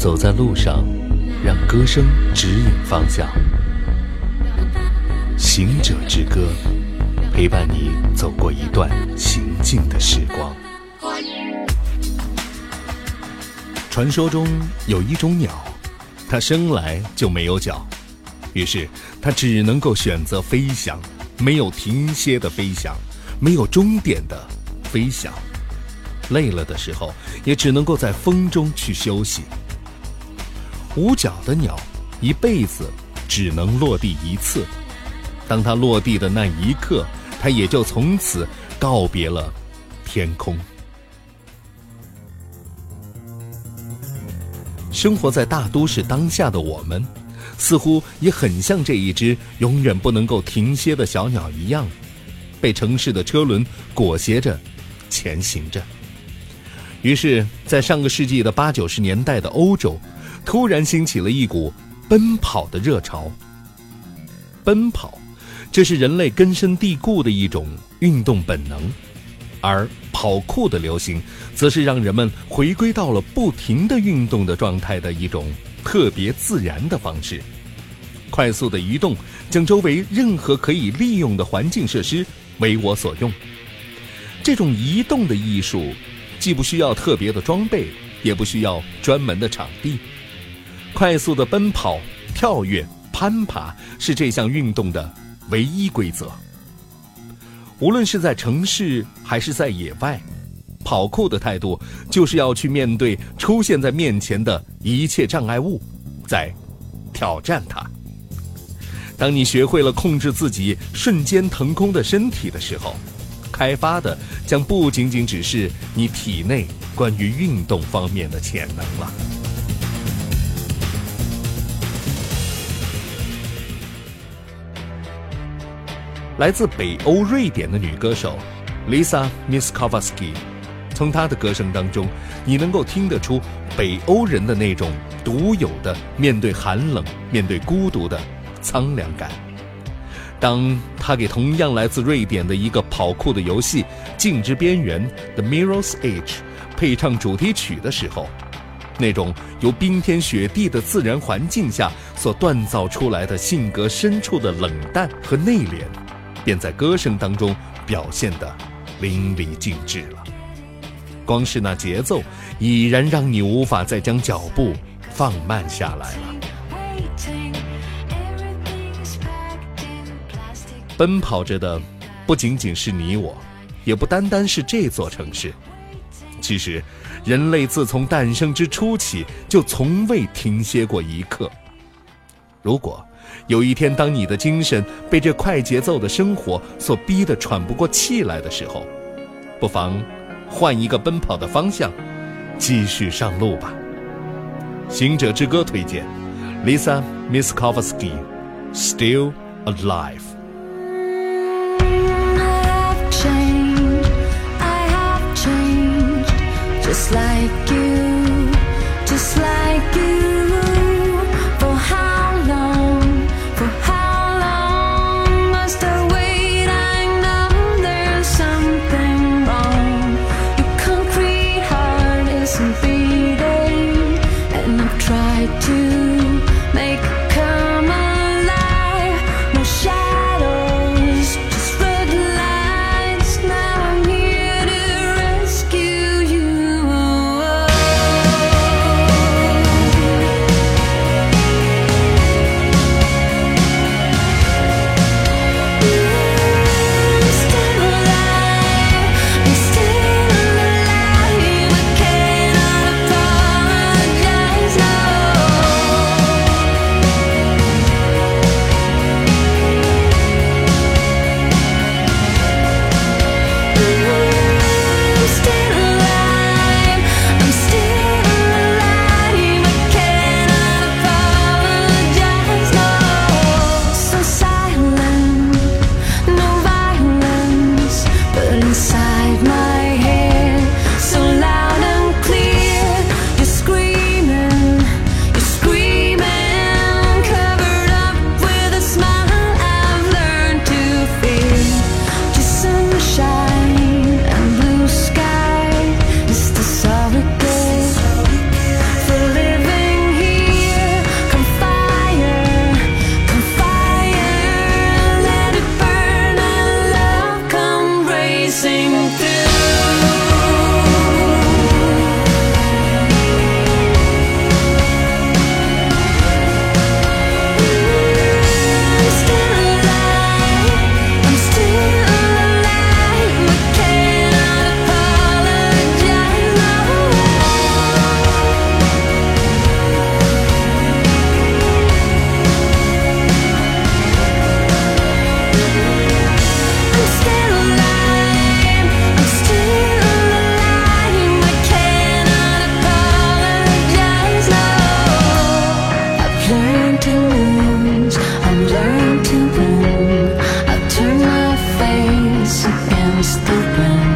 走在路上，让歌声指引方向。行者之歌，陪伴你走过一段行进的时光。传说中有一种鸟，它生来就没有脚，于是它只能够选择飞翔，没有停歇的飞翔，没有终点的飞翔。累了的时候，也只能够在风中去休息。无脚的鸟，一辈子只能落地一次。当它落地的那一刻，它也就从此告别了天空。生活在大都市当下的我们，似乎也很像这一只永远不能够停歇的小鸟一样，被城市的车轮裹挟着前行着。于是，在上个世纪的八九十年代的欧洲，突然兴起了一股奔跑的热潮。奔跑，这是人类根深蒂固的一种运动本能，而跑酷的流行，则是让人们回归到了不停的运动的状态的一种特别自然的方式。快速的移动，将周围任何可以利用的环境设施为我所用。这种移动的艺术。既不需要特别的装备，也不需要专门的场地，快速的奔跑、跳跃、攀爬是这项运动的唯一规则。无论是在城市还是在野外，跑酷的态度就是要去面对出现在面前的一切障碍物，在挑战它。当你学会了控制自己瞬间腾空的身体的时候。开发的将不仅仅只是你体内关于运动方面的潜能了。来自北欧瑞典的女歌手 Lisa Miskovsky，从她的歌声当中，你能够听得出北欧人的那种独有的面对寒冷、面对孤独的苍凉感。当他给同样来自瑞典的一个跑酷的游戏《镜之边缘》The Mirror's Edge 配唱主题曲的时候，那种由冰天雪地的自然环境下所锻造出来的性格深处的冷淡和内敛，便在歌声当中表现得淋漓尽致了。光是那节奏，已然让你无法再将脚步放慢下来了。奔跑着的，不仅仅是你我，也不单单是这座城市。其实，人类自从诞生之初起，就从未停歇过一刻。如果有一天，当你的精神被这快节奏的生活所逼得喘不过气来的时候，不妨换一个奔跑的方向，继续上路吧。行者之歌推荐：Lisa Miskovsky，Still Alive。just like and stupid